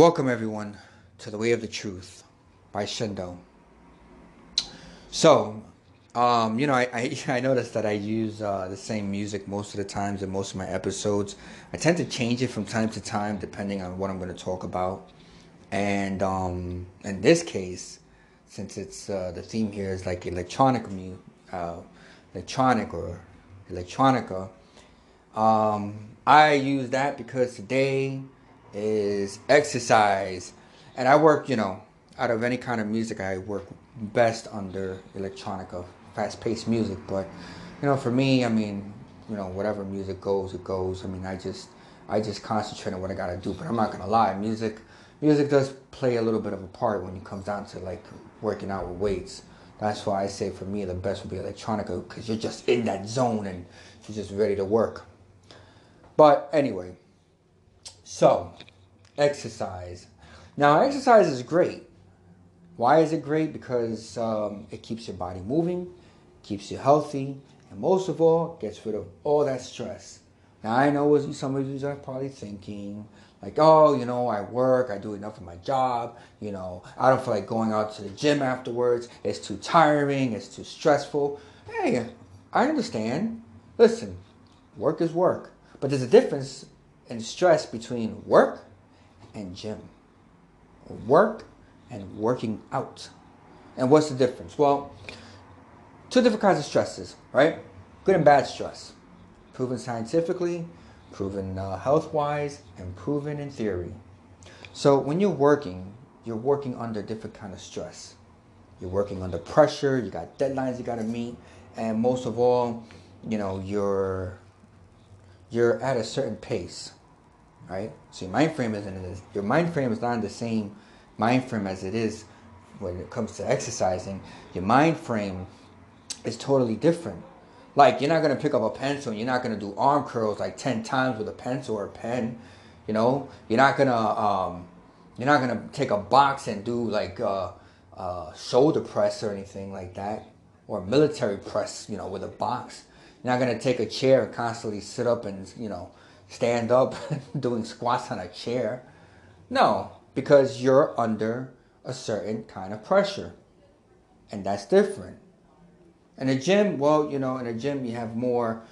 Welcome, everyone, to The Way of the Truth by Shindo. So, um, you know, I, I, I noticed that I use uh, the same music most of the times in most of my episodes. I tend to change it from time to time depending on what I'm going to talk about. And um, in this case, since it's uh, the theme here is like electronic music, uh, electronic or electronica, um, I use that because today is exercise, and I work, you know, out of any kind of music, I work best under electronica, fast-paced music. But you know, for me, I mean, you know, whatever music goes, it goes. I mean, I just, I just concentrate on what I gotta do. But I'm not gonna lie, music, music does play a little bit of a part when it comes down to like working out with weights. That's why I say for me the best would be electronica because you're just in that zone and you're just ready to work. But anyway, so exercise. Now, exercise is great. Why is it great? Because um, it keeps your body moving, keeps you healthy, and most of all, gets rid of all that stress. Now, I know some of you are probably thinking, like, oh, you know, I work, I do enough of my job, you know, I don't feel like going out to the gym afterwards, it's too tiring, it's too stressful. Hey, I understand. Listen, work is work. But there's a difference in stress between work and gym. Work and working out. And what's the difference? Well, two different kinds of stresses, right? Good and bad stress. Proven scientifically, proven uh, health wise, and proven in theory. So when you're working, you're working under different kind of stress. You're working under pressure, you got deadlines you got to meet, and most of all, you know, you're you're at a certain pace, right? So your mind frame isn't your mind frame is not the same mind frame as it is when it comes to exercising. Your mind frame is totally different. Like you're not gonna pick up a pencil and you're not gonna do arm curls like ten times with a pencil or a pen. You know, you're not gonna um, you're not gonna take a box and do like uh, uh, shoulder press or anything like that, or military press. You know, with a box. You're not gonna take a chair and constantly sit up and you know stand up doing squats on a chair. No, because you're under a certain kind of pressure. And that's different. In a gym, well, you know, in a gym you have more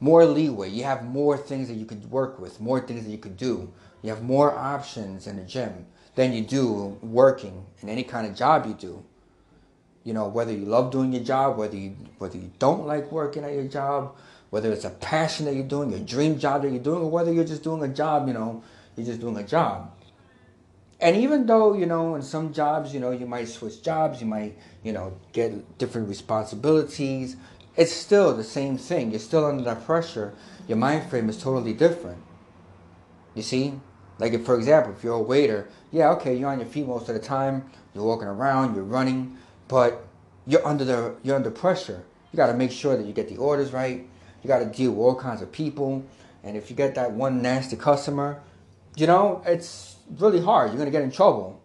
more leeway. You have more things that you could work with, more things that you could do. You have more options in a gym than you do working in any kind of job you do. You know, whether you love doing your job, whether you whether you don't like working at your job, whether it's a passion that you're doing, your dream job that you're doing, or whether you're just doing a job, you know, you're just doing a job. And even though, you know, in some jobs, you know, you might switch jobs, you might, you know, get different responsibilities, it's still the same thing. You're still under that pressure. Your mind frame is totally different. You see? Like, if, for example, if you're a waiter, yeah, okay, you're on your feet most of the time, you're walking around, you're running, but you're under the you're under pressure. You got to make sure that you get the orders right. You got to deal with all kinds of people, and if you get that one nasty customer, you know it's really hard. You're gonna get in trouble,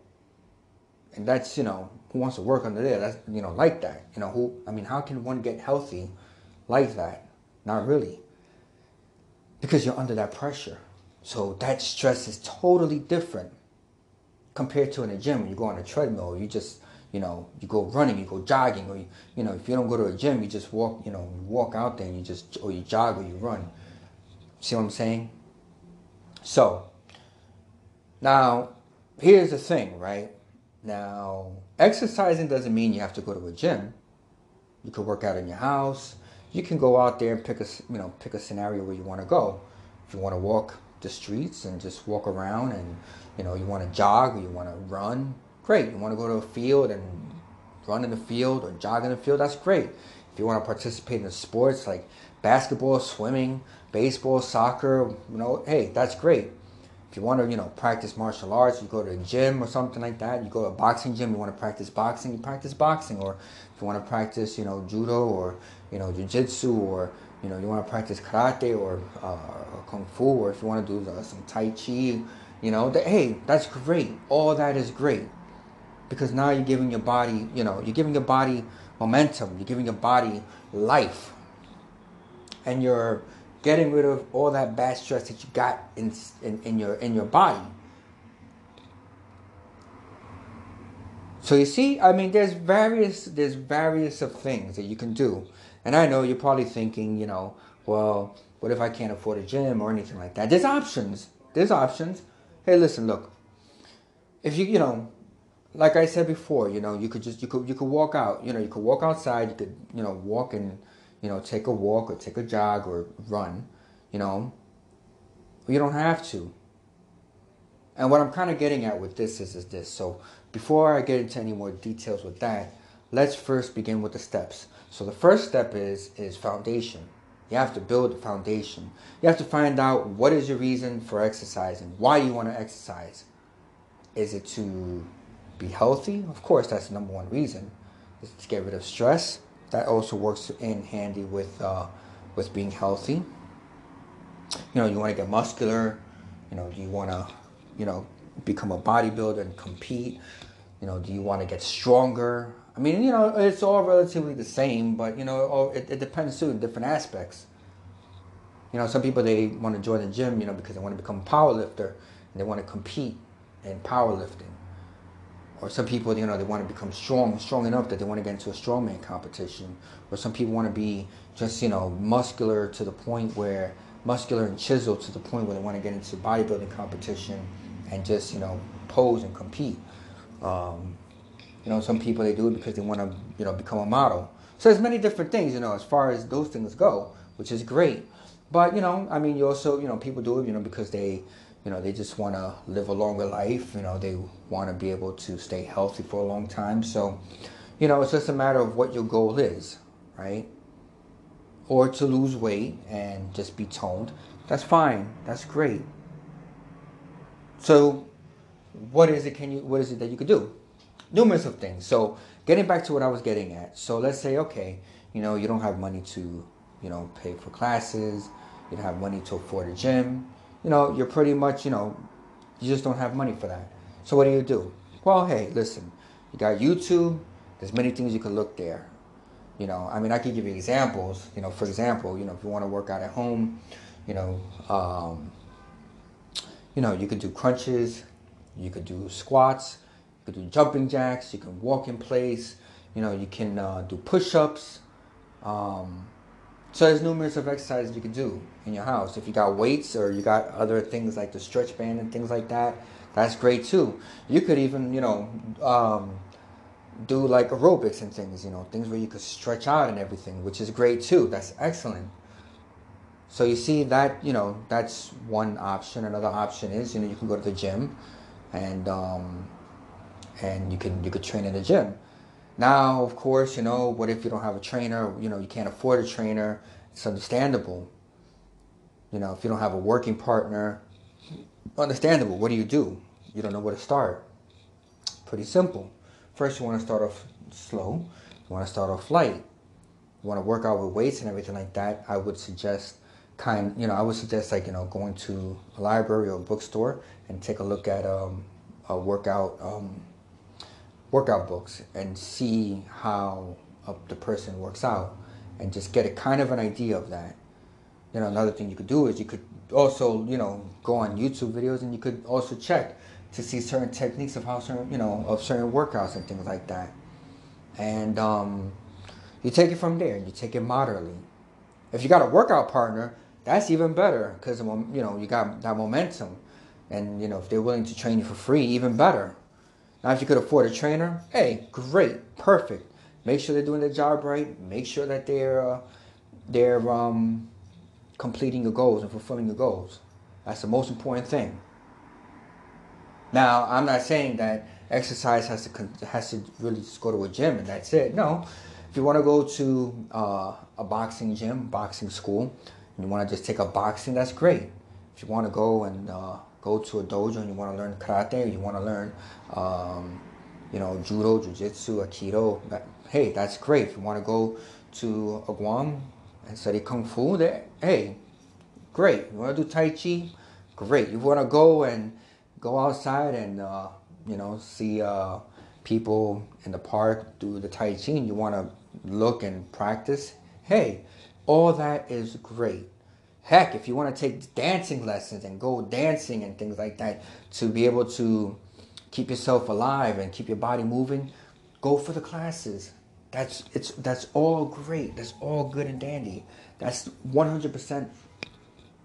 and that's you know who wants to work under there. That's you know like that. You know who? I mean, how can one get healthy like that? Not really, because you're under that pressure. So that stress is totally different compared to in a gym. When you go on a treadmill, you just you know, you go running, you go jogging, or you, you know, if you don't go to a gym, you just walk, you know, you walk out there and you just, or you jog or you run. See what I'm saying? So, now, here's the thing, right? Now, exercising doesn't mean you have to go to a gym. You could work out in your house. You can go out there and pick a, you know, pick a scenario where you want to go. If you want to walk the streets and just walk around and, you know, you want to jog or you want to run, great. You want to go to a field and run in the field or jog in the field, that's great. If you want to participate in sports like basketball, swimming, baseball, soccer, you know, hey, that's great. If you want to, you know, practice martial arts, you go to a gym or something like that. You go to a boxing gym, you want to practice boxing, you practice boxing. Or if you want to practice, you know, judo or, you know, jiu-jitsu or, you know, you want to practice karate or, uh, or kung fu or if you want to do uh, some tai chi, you know, hey, that's great. All that is great because now you're giving your body, you know, you're giving your body momentum, you're giving your body life, and you're getting rid of all that bad stress that you got in in, in your in your body. So you see, I mean, there's various there's various of things that you can do, and I know you're probably thinking, you know, well, what if I can't afford a gym or anything like that? There's options. There's options. Hey, listen, look. If you you know, like I said before, you know, you could just you could you could walk out. You know, you could walk outside. You could you know walk and you know take a walk or take a jog or run. You know, you don't have to. And what I'm kind of getting at with this is, is this. So before I get into any more details with that, let's first begin with the steps. So the first step is is foundation. You have to build the foundation. You have to find out what is your reason for exercising. Why you want to exercise. Is it to be healthy? Of course, that's the number one reason. Is to get rid of stress. That also works in handy with uh, with being healthy. You know, you want to get muscular. You know, do you want to, you know, become a bodybuilder and compete? You know, do you want to get stronger? I mean, you know, it's all relatively the same, but you know, it, it depends too in different aspects. You know, some people they want to join the gym, you know, because they want to become a power lifter and they want to compete in powerlifting. Or some people, you know, they want to become strong, strong enough that they want to get into a strongman competition. Or some people want to be just, you know, muscular to the point where muscular and chiseled to the point where they want to get into bodybuilding competition and just you know pose and compete. Um, you know, some people they do it because they want to you know become a model. So there's many different things you know as far as those things go, which is great. But you know, I mean, you also you know people do it you know because they you know they just want to live a longer life. You know, they want to be able to stay healthy for a long time. So you know, it's just a matter of what your goal is, right? Or to lose weight and just be toned. That's fine. That's great. So, what is it? Can you? What is it that you could do? Numerous of things. So, getting back to what I was getting at. So, let's say, okay, you know, you don't have money to, you know, pay for classes. You don't have money to afford a gym. You know, you're pretty much, you know, you just don't have money for that. So, what do you do? Well, hey, listen, you got YouTube. There's many things you can look there. You know, I mean, I could give you examples. You know, for example, you know, if you want to work out at home, you know, um, you know, you could do crunches, you could do squats, you could do jumping jacks, you can walk in place, you know, you can uh, do push-ups. Um, so there's numerous of exercises you can do in your house. If you got weights or you got other things like the stretch band and things like that, that's great too. You could even, you know, um, do like aerobics and things, you know, things where you could stretch out and everything, which is great too. That's excellent. So you see that you know that's one option. Another option is you know you can go to the gym, and um, and you can you could train in the gym. Now, of course, you know what if you don't have a trainer? You know you can't afford a trainer. It's understandable. You know if you don't have a working partner, understandable. What do you do? You don't know where to start. Pretty simple. First, you want to start off slow. You want to start off light. You want to work out with weights and everything like that. I would suggest kind, you know, I would suggest like, you know, going to a library or a bookstore and take a look at um, a workout, um, workout books and see how uh, the person works out and just get a kind of an idea of that. You know, another thing you could do is you could also, you know, go on YouTube videos and you could also check to see certain techniques of how certain, you know, of certain workouts and things like that. And um, you take it from there. And you take it moderately. If you got a workout partner, that's even better because you know you got that momentum, and you know if they're willing to train you for free, even better. Now, if you could afford a trainer, hey, great, perfect. Make sure they're doing their job right. Make sure that they're uh, they're um, completing your goals and fulfilling your goals. That's the most important thing. Now, I'm not saying that exercise has to has to really just go to a gym and that's it. No, if you want to go to uh, a boxing gym, boxing school, and you want to just take up boxing, that's great. If you want to go and uh, go to a dojo and you want to learn karate, you want to learn, um, you know, judo, jujitsu, aikido, hey, that's great. If you want to go to a kwoon and study kung fu, there, hey, great. You want to do tai chi, great. You want to go and go outside and uh, you know see uh, people in the park do the tai chi, and you want to look and practice, hey, all that is great. Heck, if you want to take dancing lessons and go dancing and things like that to be able to, keep yourself alive and keep your body moving, go for the classes. That's it's that's all great. That's all good and dandy. That's 100%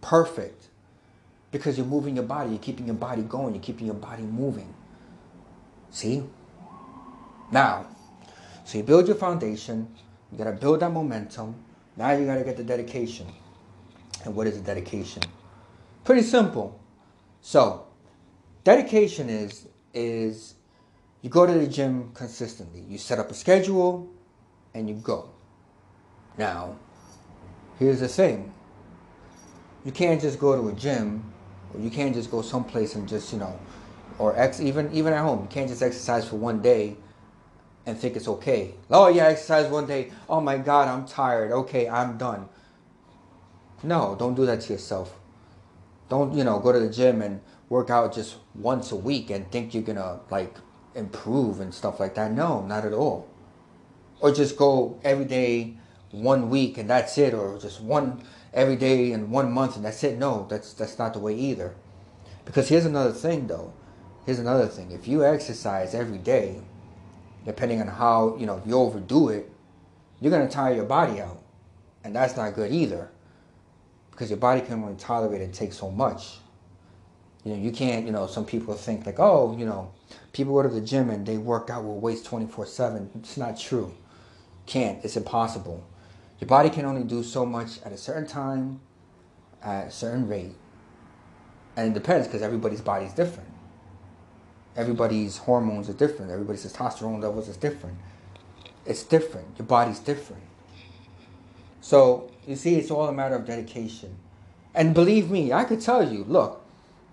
perfect because you're moving your body, you're keeping your body going, you're keeping your body moving. See? Now, so you build your foundation, you got to build that momentum. Now you got to get the dedication. And what is the dedication? Pretty simple. So, dedication is is you go to the gym consistently. You set up a schedule and you go. Now, here's the thing. You can't just go to a gym or you can't just go someplace and just, you know, or ex even even at home. You can't just exercise for one day and think it's okay. Oh yeah, I exercise one day. Oh my god, I'm tired. Okay, I'm done. No, don't do that to yourself. Don't, you know, go to the gym and work out just once a week and think you're gonna like improve and stuff like that. No, not at all. Or just go every day one week and that's it, or just one every day in one month and that's it. No, that's that's not the way either. Because here's another thing though. Here's another thing. If you exercise every day, depending on how, you know, if you overdo it, you're gonna tire your body out. And that's not good either because your body can only tolerate and take so much. You know, you can't, you know, some people think like, oh, you know, people go to the gym and they work out with weights 24 7. It's not true. Can't. It's impossible. Your body can only do so much at a certain time, at a certain rate. And it depends because everybody's body is different. Everybody's hormones are different. Everybody's testosterone levels is different. It's different. Your body's different. So you see, it's all a matter of dedication. And believe me, I could tell you, look,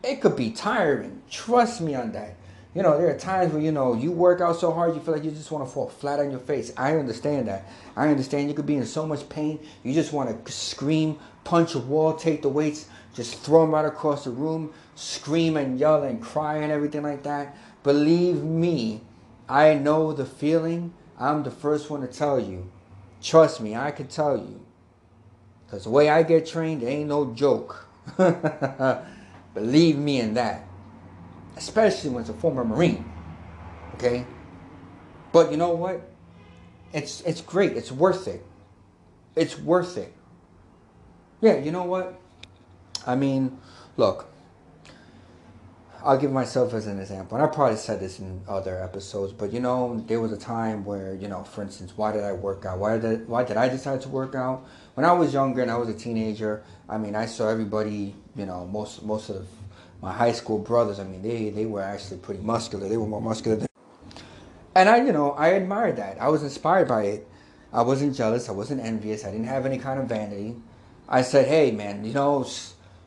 it could be tiring. Trust me on that. You know, there are times where, you know, you work out so hard you feel like you just want to fall flat on your face. I understand that. I understand you could be in so much pain. You just want to scream, punch a wall, take the weights, just throw them right across the room, scream and yell and cry and everything like that. Believe me, I know the feeling. I'm the first one to tell you. Trust me, I can tell you. Because the way I get trained, ain't no joke. Believe me in that. Especially when it's a former Marine. Okay? But you know what? It's it's great. It's worth it. It's worth it. Yeah, you know what? I mean, look, I'll give myself as an example. And I probably said this in other episodes, but you know, there was a time where, you know, for instance, why did I work out? Why did I, why did I decide to work out? When I was younger and I was a teenager, I mean, I saw everybody, you know, most most of my high school brothers. I mean, they they were actually pretty muscular. They were more muscular than. And I, you know, I admired that. I was inspired by it. I wasn't jealous. I wasn't envious. I didn't have any kind of vanity. I said, hey, man, you know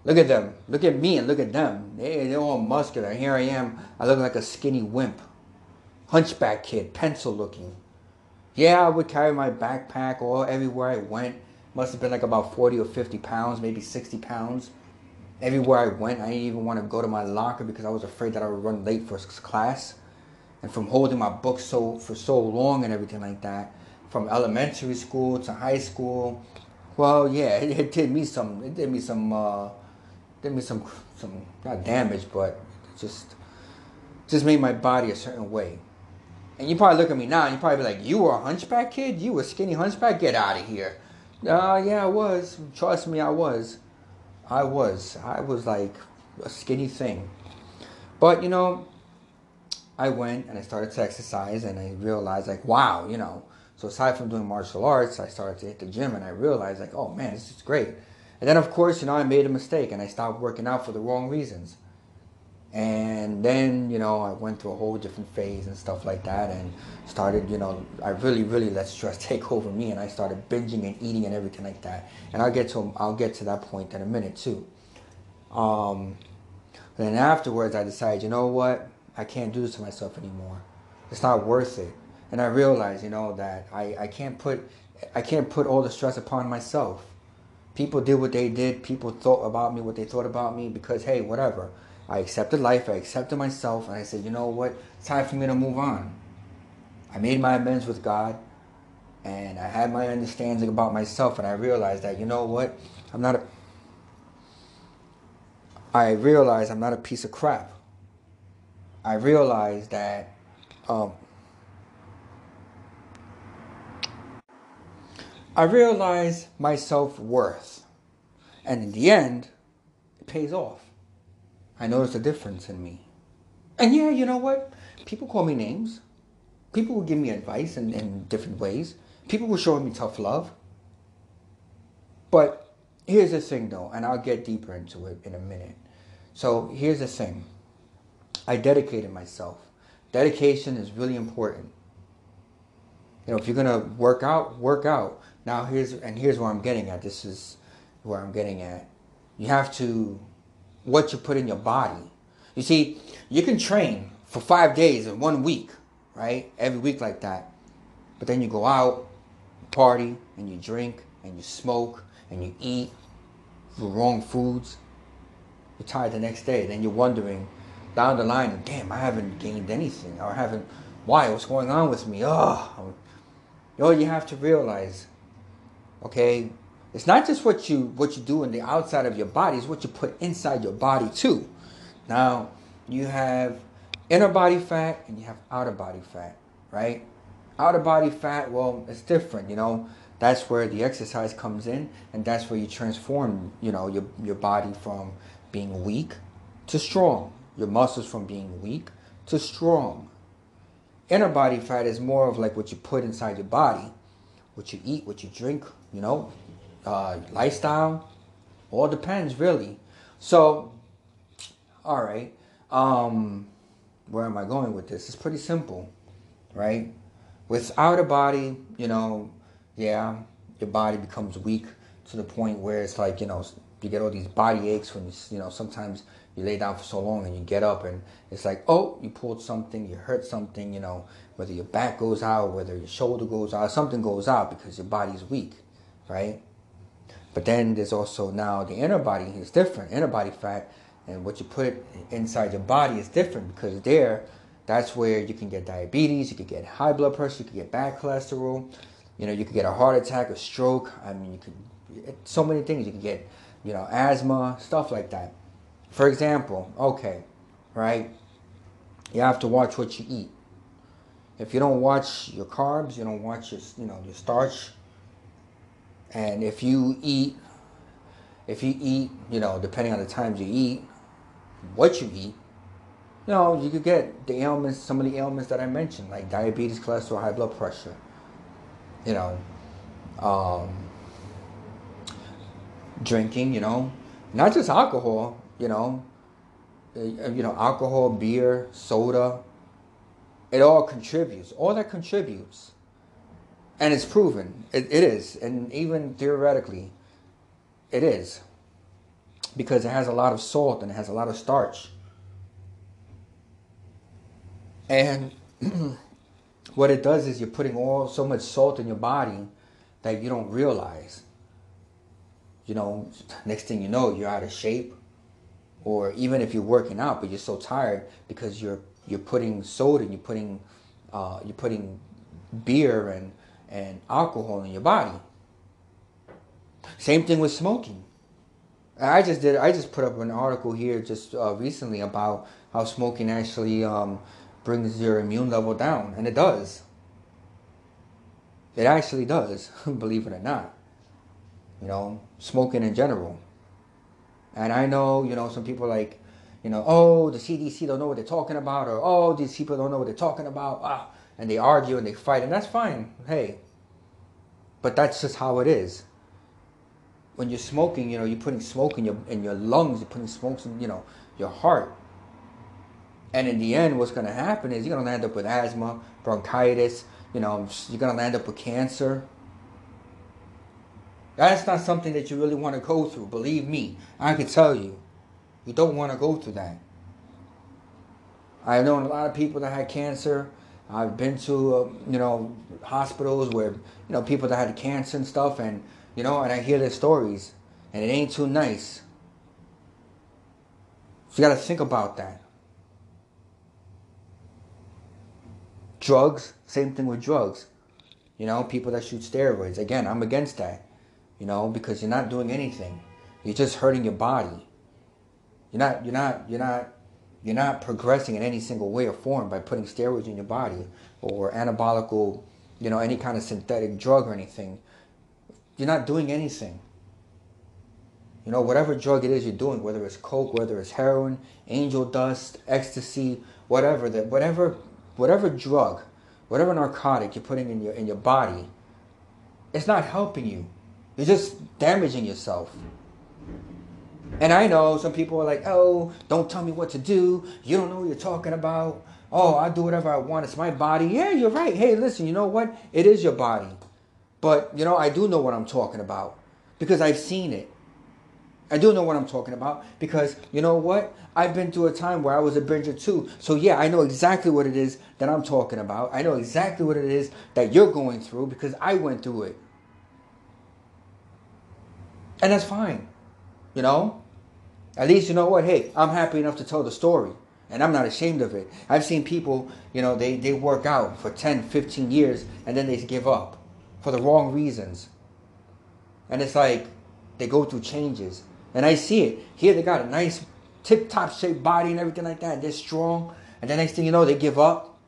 Look at them. Look at me and look at them. They, they're all muscular. Here I am. I look like a skinny wimp. Hunchback kid, pencil looking. Yeah, I would carry my backpack all everywhere I went. Must have been like about 40 or 50 pounds, maybe 60 pounds. Everywhere I went, I didn't even want to go to my locker because I was afraid that I would run late for class. And from holding my books so for so long and everything like that, from elementary school to high school, well, yeah, it, it did me some. It did me some. Uh, did me some some not damage, but just just made my body a certain way. And you probably look at me now and you probably be like, "You were a hunchback kid? You were a skinny hunchback? Get out of here!" Uh, yeah, I was. Trust me, I was. I was. I was like a skinny thing. But you know, I went and I started to exercise and I realized like, wow, you know. So aside from doing martial arts, I started to hit the gym and I realized like, oh man, this is great. And then, of course, you know, I made a mistake and I stopped working out for the wrong reasons. And then, you know, I went through a whole different phase and stuff like that and started, you know, I really, really let stress take over me and I started binging and eating and everything like that. And I'll get to, I'll get to that point in a minute too. Um, then afterwards, I decided, you know what? I can't do this to myself anymore. It's not worth it. And I realized, you know, that I, I can't put, I can't put all the stress upon myself people did what they did. People thought about me what they thought about me because, hey, whatever. I accepted life. I accepted myself. And I said, you know what? It's time for me to move on. I made my amends with God. And I had my understanding about myself. And I realized that, you know what? I'm not a. I realized I'm not a piece of crap. I realized that um, I realized my self worth. And in the end, it pays off. I noticed a difference in me. And yeah, you know what? People call me names. People will give me advice in, in different ways. People will show me tough love. But here's the thing though, and I'll get deeper into it in a minute. So here's the thing. I dedicated myself. Dedication is really important. You know, if you're gonna work out, work out. Now here's and here's where I'm getting at. This is where I'm getting at. You have to what you put in your body. You see, you can train for five days in one week, right? Every week like that. But then you go out, party, and you drink, and you smoke, and you eat the wrong foods. You're tired the next day. Then you're wondering down the line, damn, I haven't gained anything, or I haven't. Why? What's going on with me? Oh, all you have to realize, okay, it's not just what you what you do in the outside of your body; it's what you put inside your body too. Now, you have inner body fat and you have outer body fat, right? Outer body fat, well, it's different, you know. That's where the exercise comes in, and that's where you transform, you know, your your body from being weak to strong, your muscles from being weak to strong. Inner body fat is more of like what you put inside your body, what you eat, what you drink, you know, uh, lifestyle. All depends, really. So, all right. Um, where am I going with this? It's pretty simple, right? Without a body, you know, yeah, your body becomes weak to the point where it's like, you know, you get all these body aches when you, you know, sometimes you lay down for so long and you get up and it's like, oh, you pulled something, you hurt something, you know, whether your back goes out, whether your shoulder goes out, something goes out because your body's weak, right? But then there's also now the inner body is different. Inner body fat and what you put inside your body is different because there, that's where you can get diabetes, you can get high blood pressure, you can get bad cholesterol, you know, you can get a heart attack, a stroke. I mean, you can so many things. You can get, you know, asthma, stuff like that. For example, okay, right? You have to watch what you eat. If you don't watch your carbs, you don't watch your, you know, your starch, and if you eat, if you eat, you know, depending on the times you eat, what you eat, you know, you could get the ailments, some of the ailments that I mentioned, like diabetes, cholesterol, high blood pressure. You know, um, drinking, you know, not just alcohol, you know, uh, you know, alcohol, beer, soda, it all contributes. All that contributes and it's proven. It, it is. And even theoretically it is. Because it has a lot of salt and it has a lot of starch. And what it does is you're putting all so much salt in your body that you don't realize. You know next thing you know you're out of shape. Or even if you're working out but you're so tired because you're you're putting soda and you're putting uh, you're putting beer and and alcohol in your body. Same thing with smoking. I just did. I just put up an article here just uh, recently about how smoking actually um, brings your immune level down, and it does. It actually does, believe it or not. You know, smoking in general. And I know, you know, some people like, you know, oh, the CDC don't know what they're talking about, or oh, these people don't know what they're talking about. Ah, and they argue and they fight, and that's fine. Hey, but that's just how it is. When you're smoking, you know, you're putting smoke in your in your lungs, you're putting smoke in, you know, your heart. And in the end, what's going to happen is you're going to end up with asthma, bronchitis, you know, you're going to end up with cancer. That's not something that you really want to go through. Believe me, I can tell you, you don't want to go through that. I've known a lot of people that had cancer I've been to uh, you know hospitals where you know people that had cancer and stuff, and you know, and I hear their stories, and it ain't too nice. So you got to think about that. Drugs, same thing with drugs. You know, people that shoot steroids. Again, I'm against that. You know, because you're not doing anything. You're just hurting your body. You're not. You're not. You're not you're not progressing in any single way or form by putting steroids in your body or anabolical, you know, any kind of synthetic drug or anything. You're not doing anything. You know, whatever drug it is you're doing, whether it's coke, whether it's heroin, angel dust, ecstasy, whatever that whatever whatever drug, whatever narcotic you're putting in your in your body, it's not helping you. You're just damaging yourself. And I know some people are like, oh, don't tell me what to do. You don't know what you're talking about. Oh, I do whatever I want. It's my body. Yeah, you're right. Hey, listen, you know what? It is your body. But, you know, I do know what I'm talking about because I've seen it. I do know what I'm talking about because, you know what? I've been through a time where I was a binger too. So, yeah, I know exactly what it is that I'm talking about. I know exactly what it is that you're going through because I went through it. And that's fine. You know? At least you know what? Hey, I'm happy enough to tell the story. And I'm not ashamed of it. I've seen people, you know, they, they work out for 10, 15 years and then they give up for the wrong reasons. And it's like they go through changes. And I see it. Here they got a nice tip top shaped body and everything like that. They're strong. And the next thing you know, they give up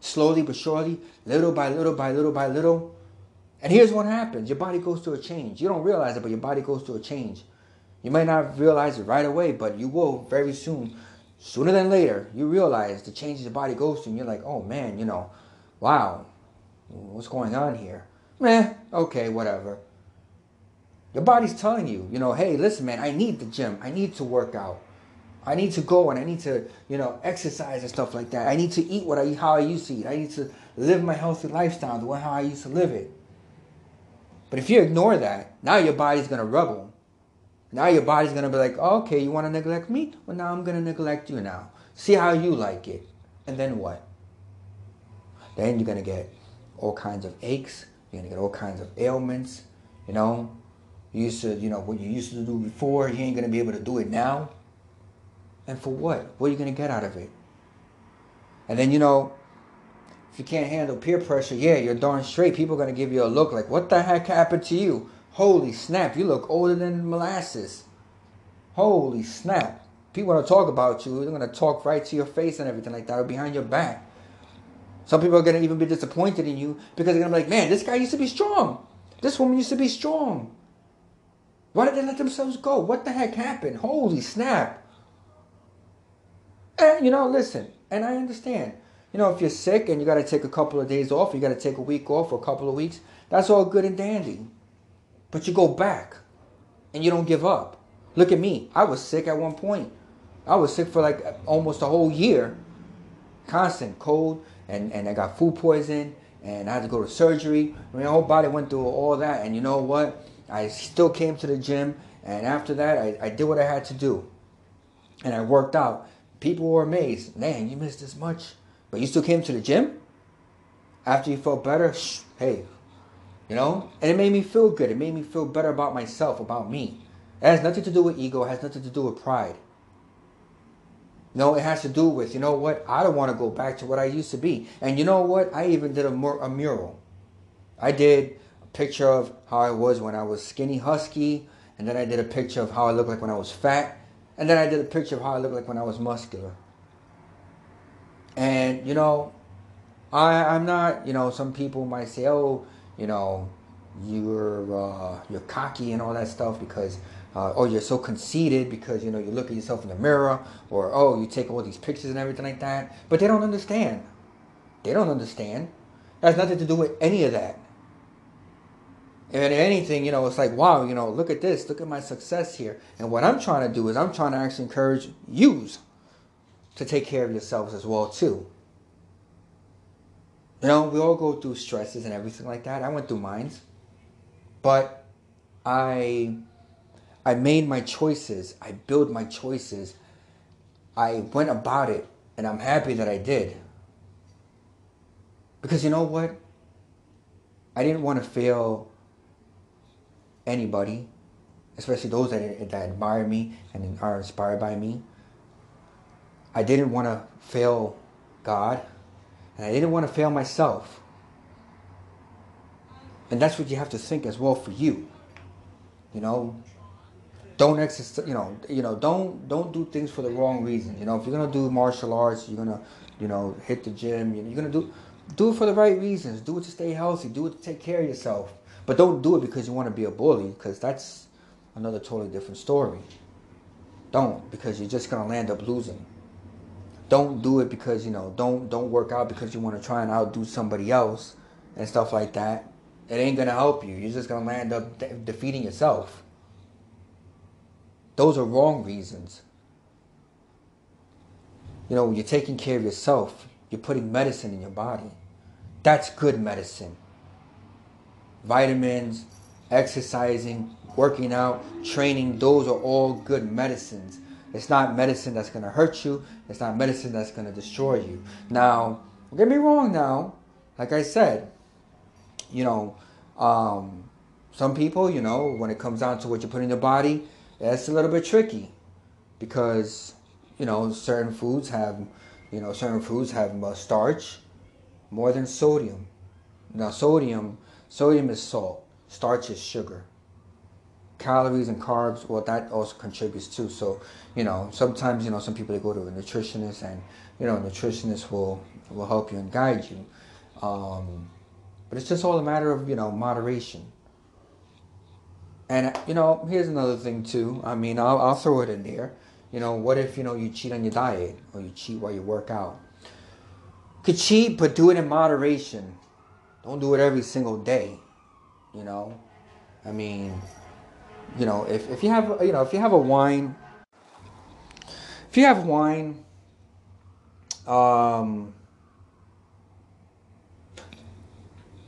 slowly but surely, little by little by little by little. And here's what happens your body goes through a change. You don't realize it, but your body goes through a change. You may not realize it right away, but you will very soon. Sooner than later, you realize the changes your body goes through, and you're like, oh man, you know, wow, what's going on here? Meh, okay, whatever. Your body's telling you, you know, hey, listen, man, I need the gym. I need to work out. I need to go and I need to, you know, exercise and stuff like that. I need to eat what I how I used to eat. I need to live my healthy lifestyle the way how I used to live it. But if you ignore that, now your body's gonna rebel. Now your body's gonna be like, oh, okay, you wanna neglect me? Well, now I'm gonna neglect you now. See how you like it. And then what? Then you're gonna get all kinds of aches. You're gonna get all kinds of ailments. You know, you used to, you know, what you used to do before, you ain't gonna be able to do it now. And for what? What are you gonna get out of it? And then you know, if you can't handle peer pressure, yeah, you're darn straight. People are gonna give you a look like, what the heck happened to you? Holy snap, you look older than molasses. Holy snap. People want to talk about you. They're going to talk right to your face and everything like that or behind your back. Some people are going to even be disappointed in you because they're going to be like, man, this guy used to be strong. This woman used to be strong. Why did they let themselves go? What the heck happened? Holy snap. And, you know, listen, and I understand. You know, if you're sick and you got to take a couple of days off, you got to take a week off or a couple of weeks, that's all good and dandy. But you go back and you don't give up. Look at me. I was sick at one point. I was sick for like almost a whole year. Constant cold and, and I got food poison and I had to go to surgery. My whole body went through all that and you know what? I still came to the gym and after that I, I did what I had to do. And I worked out. People were amazed. Man, you missed this much. But you still came to the gym? After you felt better? Shh, hey, you know? And it made me feel good. It made me feel better about myself, about me. It has nothing to do with ego, it has nothing to do with pride. No, it has to do with, you know what? I don't want to go back to what I used to be. And you know what? I even did a, mur- a mural. I did a picture of how I was when I was skinny, husky. And then I did a picture of how I looked like when I was fat. And then I did a picture of how I looked like when I was muscular. And, you know, I, I'm not, you know, some people might say, oh, you know, you're uh, you're cocky and all that stuff because uh, oh you're so conceited because you know you look at yourself in the mirror or oh you take all these pictures and everything like that. But they don't understand. They don't understand. It has nothing to do with any of that. And anything you know it's like wow you know look at this. Look at my success here. And what i'm trying to do is i'm trying to actually encourage yous to take care of yourselves as well too you know, we all go through stresses and everything like that. I went through mines. But I I made my choices. I built my choices. I went about it and I'm happy that I did. Because you know what? I didn't want to fail anybody, especially those that, that admire me and are inspired by me. I didn't want to fail God. And I didn't want to fail myself. And that's what you have to think as well for you. You know, don't exercise. You know, you know, don't don't do things for the wrong reason. You know, if you're gonna do martial arts, you're gonna, you know, hit the gym. You're gonna do do it for the right reasons. Do it to stay healthy. Do it to take care of yourself. But don't do it because you want to be a bully, because that's another totally different story. Don't, because you're just gonna land up losing. Don't do it because you know. Don't don't work out because you want to try and outdo somebody else and stuff like that. It ain't gonna help you. You're just gonna land up de- defeating yourself. Those are wrong reasons. You know, you're taking care of yourself. You're putting medicine in your body. That's good medicine. Vitamins, exercising, working out, training, those are all good medicines. It's not medicine that's going to hurt you. It's not medicine that's going to destroy you. Now, don't get me wrong now. Like I said, you know, um, some people, you know, when it comes down to what you put in your body, that's a little bit tricky because, you know, certain foods have, you know, certain foods have starch more than sodium. Now, sodium, sodium is salt. Starch is sugar calories and carbs, well, that also contributes too. So, you know, sometimes, you know, some people they go to a nutritionist and, you know, a nutritionist will, will help you and guide you. Um, but it's just all a matter of, you know, moderation. And, you know, here's another thing too. I mean, I'll, I'll throw it in there. You know, what if, you know, you cheat on your diet or you cheat while you work out? Could cheat, but do it in moderation. Don't do it every single day. You know? I mean, you know, if, if you have, you know, if you have a wine, if you have wine, um,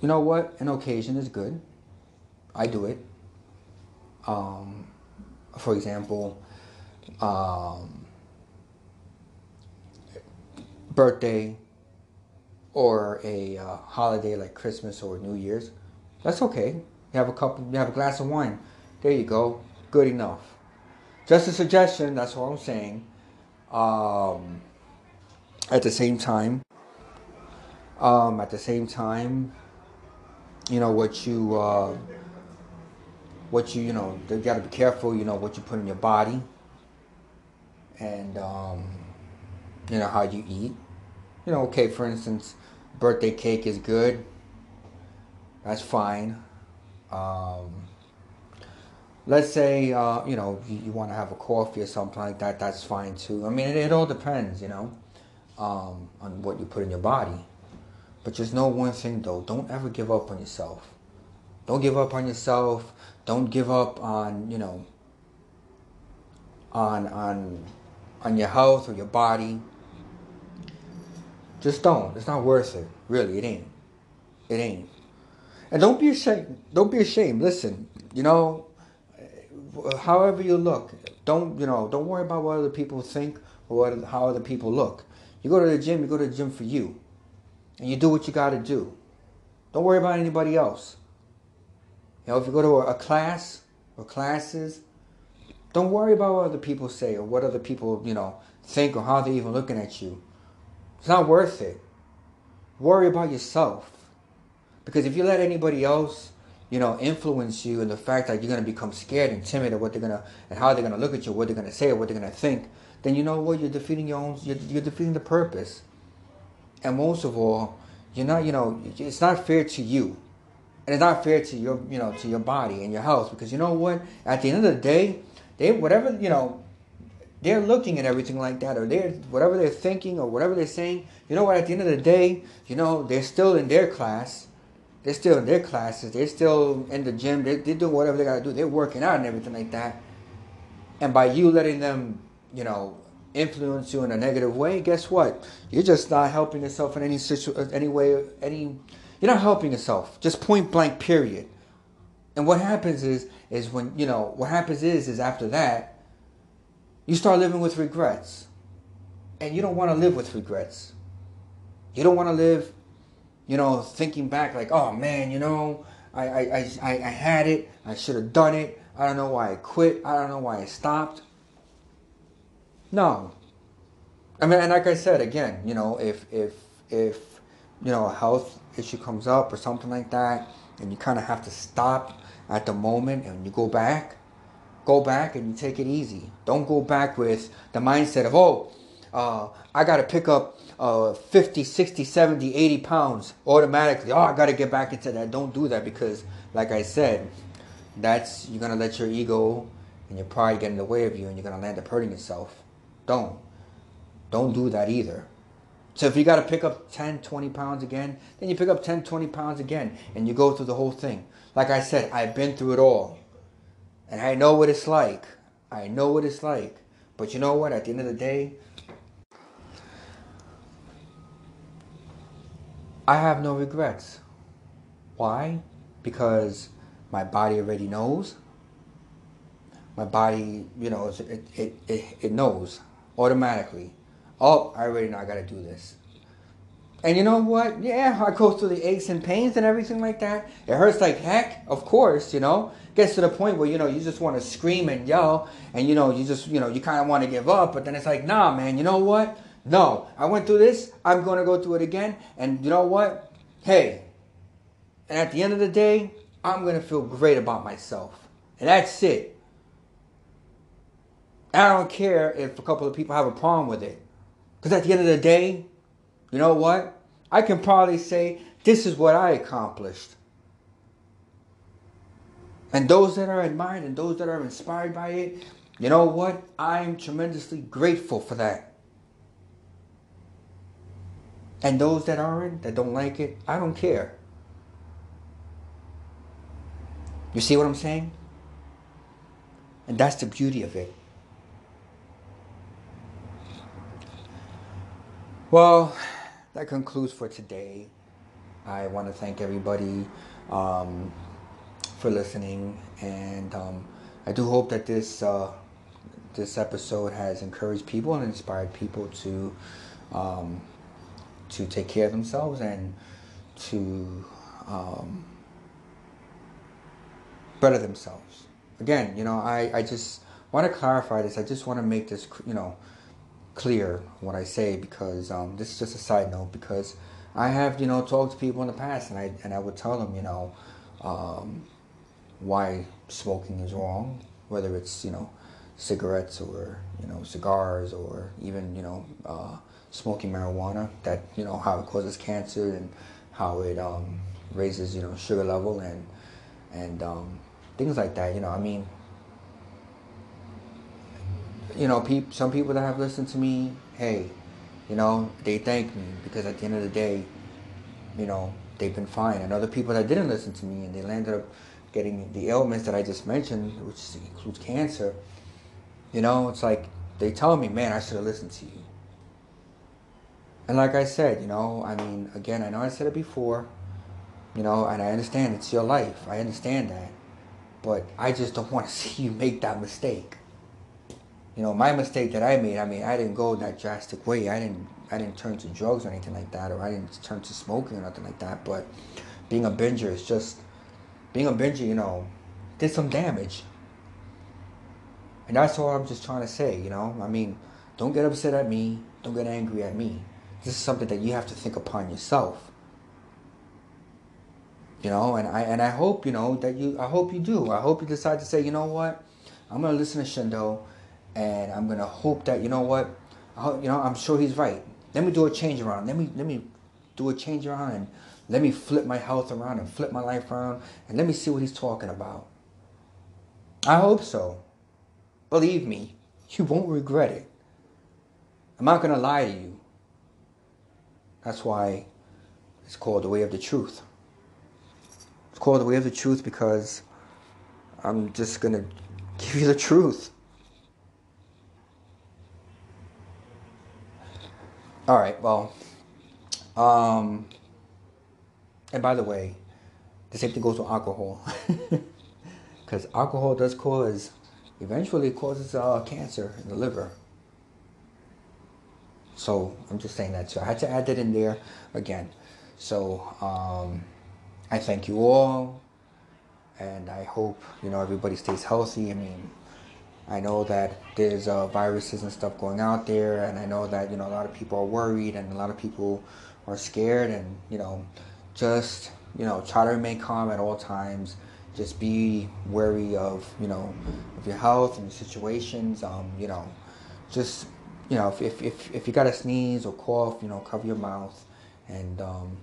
you know what? An occasion is good. I do it. Um, for example, um, birthday or a uh, holiday like Christmas or New Year's. That's okay. You have a cup. You have a glass of wine. There you go. Good enough. Just a suggestion, that's all I'm saying. Um, at the same time, um, at the same time, you know what you uh, what you you know you got to be careful. You know what you put in your body, and um, you know how you eat. You know, okay, for instance, birthday cake is good. That's fine. Um, let's say uh, you know you, you want to have a coffee or something like that that's fine too. I mean it, it all depends you know um, on what you put in your body. But just know one thing though don't ever give up on yourself. Don't give up on yourself. Don't give up on you know on on on your health or your body. Just don't. It's not worth it. Really it ain't. It ain't. And don't be ashamed. Don't be ashamed. Listen you know however you look, don't you know? Don't worry about what other people think or what how other people look. You go to the gym. You go to the gym for you, and you do what you got to do. Don't worry about anybody else. You know, if you go to a, a class or classes, don't worry about what other people say or what other people you know think or how they're even looking at you. It's not worth it. Worry about yourself, because if you let anybody else you know, influence you and the fact that you're to become scared and timid of what they're to, and how they're to look at you, what they're to say, or what they're to think, then you know what? You're defeating your own, you're, you're defeating the purpose. And most of all, you're not, you know, it's not fair to you. And it's not fair to your, you know, to your body and your health because you know what? At the end of the day, they, whatever, you know, they're looking at everything like that or they're, whatever they're thinking or whatever they're saying, you know what? At the end of the day, you know, they're still in their class they're still in their classes. They're still in the gym. They're, they're doing whatever they got to do. They're working out and everything like that. And by you letting them, you know, influence you in a negative way, guess what? You're just not helping yourself in any situ- uh, any way, any. You're not helping yourself. Just point blank, period. And what happens is, is when you know what happens is, is after that, you start living with regrets, and you don't want to live with regrets. You don't want to live you know, thinking back like, oh man, you know, I, I, I, I had it, I should have done it, I don't know why I quit, I don't know why I stopped. No. I mean, and like I said, again, you know, if, if, if, you know, a health issue comes up or something like that, and you kind of have to stop at the moment and you go back, go back and you take it easy. Don't go back with the mindset of, oh, uh, I got to pick up uh, 50, 60, 70, 80 pounds automatically. Oh, I got to get back into that. Don't do that because, like I said, that's you're going to let your ego and your pride get in the way of you and you're going to land up hurting yourself. Don't. Don't do that either. So if you got to pick up 10, 20 pounds again, then you pick up 10, 20 pounds again and you go through the whole thing. Like I said, I've been through it all. And I know what it's like. I know what it's like. But you know what? At the end of the day, I have no regrets. Why? Because my body already knows. My body, you know, it, it, it, it knows automatically. Oh, I already know I gotta do this. And you know what? Yeah, I go through the aches and pains and everything like that. It hurts like heck, of course, you know. Gets to the point where, you know, you just want to scream and yell and, you know, you just, you know, you kind of want to give up. But then it's like, nah, man, you know what? No, I went through this. I'm going to go through it again. And you know what? Hey, and at the end of the day, I'm going to feel great about myself. And that's it. I don't care if a couple of people have a problem with it. Because at the end of the day, you know what? I can probably say this is what I accomplished. And those that are admired and those that are inspired by it, you know what? I'm tremendously grateful for that. And those that aren't, that don't like it, I don't care. You see what I'm saying? And that's the beauty of it. Well, that concludes for today. I want to thank everybody um, for listening, and um, I do hope that this uh, this episode has encouraged people and inspired people to um, to take care of themselves and to um, better themselves. Again, you know, I, I just want to clarify this. I just want to make this, you know, clear what I say because um, this is just a side note because I have, you know, talked to people in the past and I, and I would tell them, you know, um, why smoking is wrong, whether it's, you know, cigarettes or, you know, cigars or even, you know, uh, smoking marijuana, that you know how it causes cancer and how it um, raises you know sugar level and and um, things like that. You know, I mean, you know, peop- some people that have listened to me, hey, you know, they thank me because at the end of the day, you know, they've been fine. And other people that didn't listen to me and they landed up getting the ailments that I just mentioned, which includes cancer. You know, it's like they tell me, man, I should have listened to you. And like I said, you know, I mean, again, I know I said it before, you know, and I understand it's your life. I understand that. But I just don't want to see you make that mistake. You know, my mistake that I made, I mean, I didn't go that drastic way. I didn't I didn't turn to drugs or anything like that, or I didn't turn to smoking or nothing like that. But being a binger is just being a binger, you know, did some damage. And that's all I'm just trying to say, you know. I mean, don't get upset at me. Don't get angry at me. This is something that you have to think upon yourself. You know, and I and I hope you know that you. I hope you do. I hope you decide to say, you know what, I'm gonna listen to Shindo, and I'm gonna hope that you know what, I, you know, I'm sure he's right. Let me do a change around. Let me let me do a change around and let me flip my health around and flip my life around and let me see what he's talking about. I hope so. Believe me, you won't regret it. I'm not gonna lie to you. That's why it's called the way of the truth. It's called the way of the truth because I'm just going to give you the truth. All right, well, um, and by the way, the same thing goes with alcohol. Because alcohol does cause, eventually causes uh, cancer in the liver. So I'm just saying that. So I had to add that in there again. So um, I thank you all, and I hope you know everybody stays healthy. I mean, I know that there's uh, viruses and stuff going out there, and I know that you know a lot of people are worried, and a lot of people are scared, and you know, just you know try to remain calm at all times. just be wary of you know of your health and your situations. Um, you know, just you know if, if, if, if you got a sneeze or cough, you know, cover your mouth and um,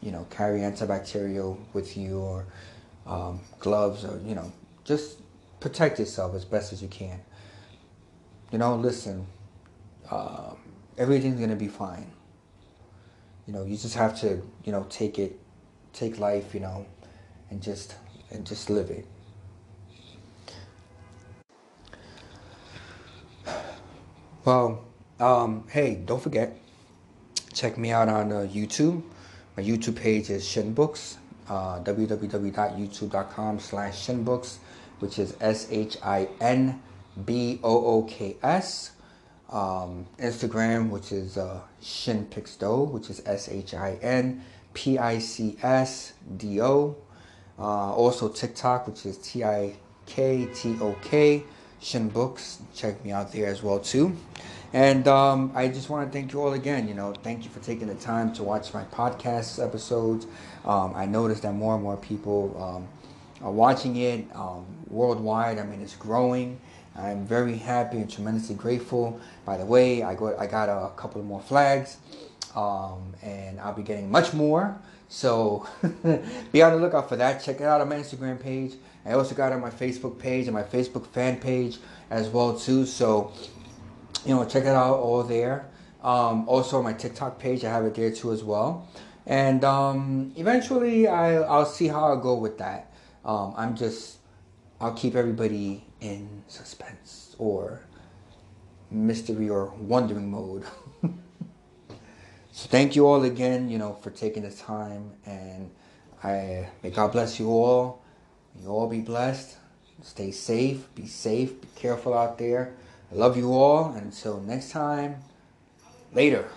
you know carry antibacterial with you or um, gloves or you know just protect yourself as best as you can. You know, listen, uh, everything's gonna be fine. You know, you just have to you know take it, take life, you know, and just and just live it. Well, um, hey, don't forget, check me out on uh, YouTube. My YouTube page is Shinbooks, uh, www.youtube.com slash Shinbooks, which is S-H-I-N-B-O-O-K-S. Um, Instagram, which is uh, Shinpicsdo, which is S-H-I-N-P-I-C-S-D-O. Uh, also TikTok, which is T I K T O K. Shin Books. Check me out there as well too. And um, I just want to thank you all again. You know, thank you for taking the time to watch my podcast episodes. Um, I noticed that more and more people um, are watching it um, worldwide. I mean, it's growing. I'm very happy and tremendously grateful. By the way, I got I got a couple more flags, um, and I'll be getting much more. So be on the lookout for that. Check it out on my Instagram page. I also got on my Facebook page and my Facebook fan page as well too. So you know, check it out all there. Um, also my TikTok page, I have it there too as well. And um, eventually, I I'll see how I go with that. Um, I'm just I'll keep everybody in suspense or mystery or wondering mode. So thank you all again, you know, for taking the time and I may God bless you all. You all be blessed. Stay safe, be safe, be careful out there. I love you all and until next time, later.